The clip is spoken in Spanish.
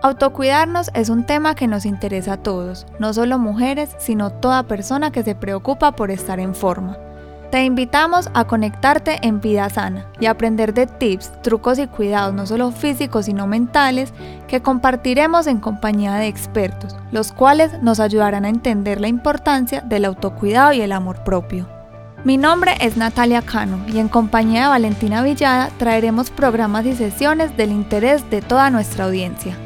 Autocuidarnos es un tema que nos interesa a todos, no solo mujeres, sino toda persona que se preocupa por estar en forma. Te invitamos a conectarte en Vida Sana y aprender de tips, trucos y cuidados no solo físicos sino mentales que compartiremos en compañía de expertos, los cuales nos ayudarán a entender la importancia del autocuidado y el amor propio. Mi nombre es Natalia Cano y en compañía de Valentina Villada traeremos programas y sesiones del interés de toda nuestra audiencia.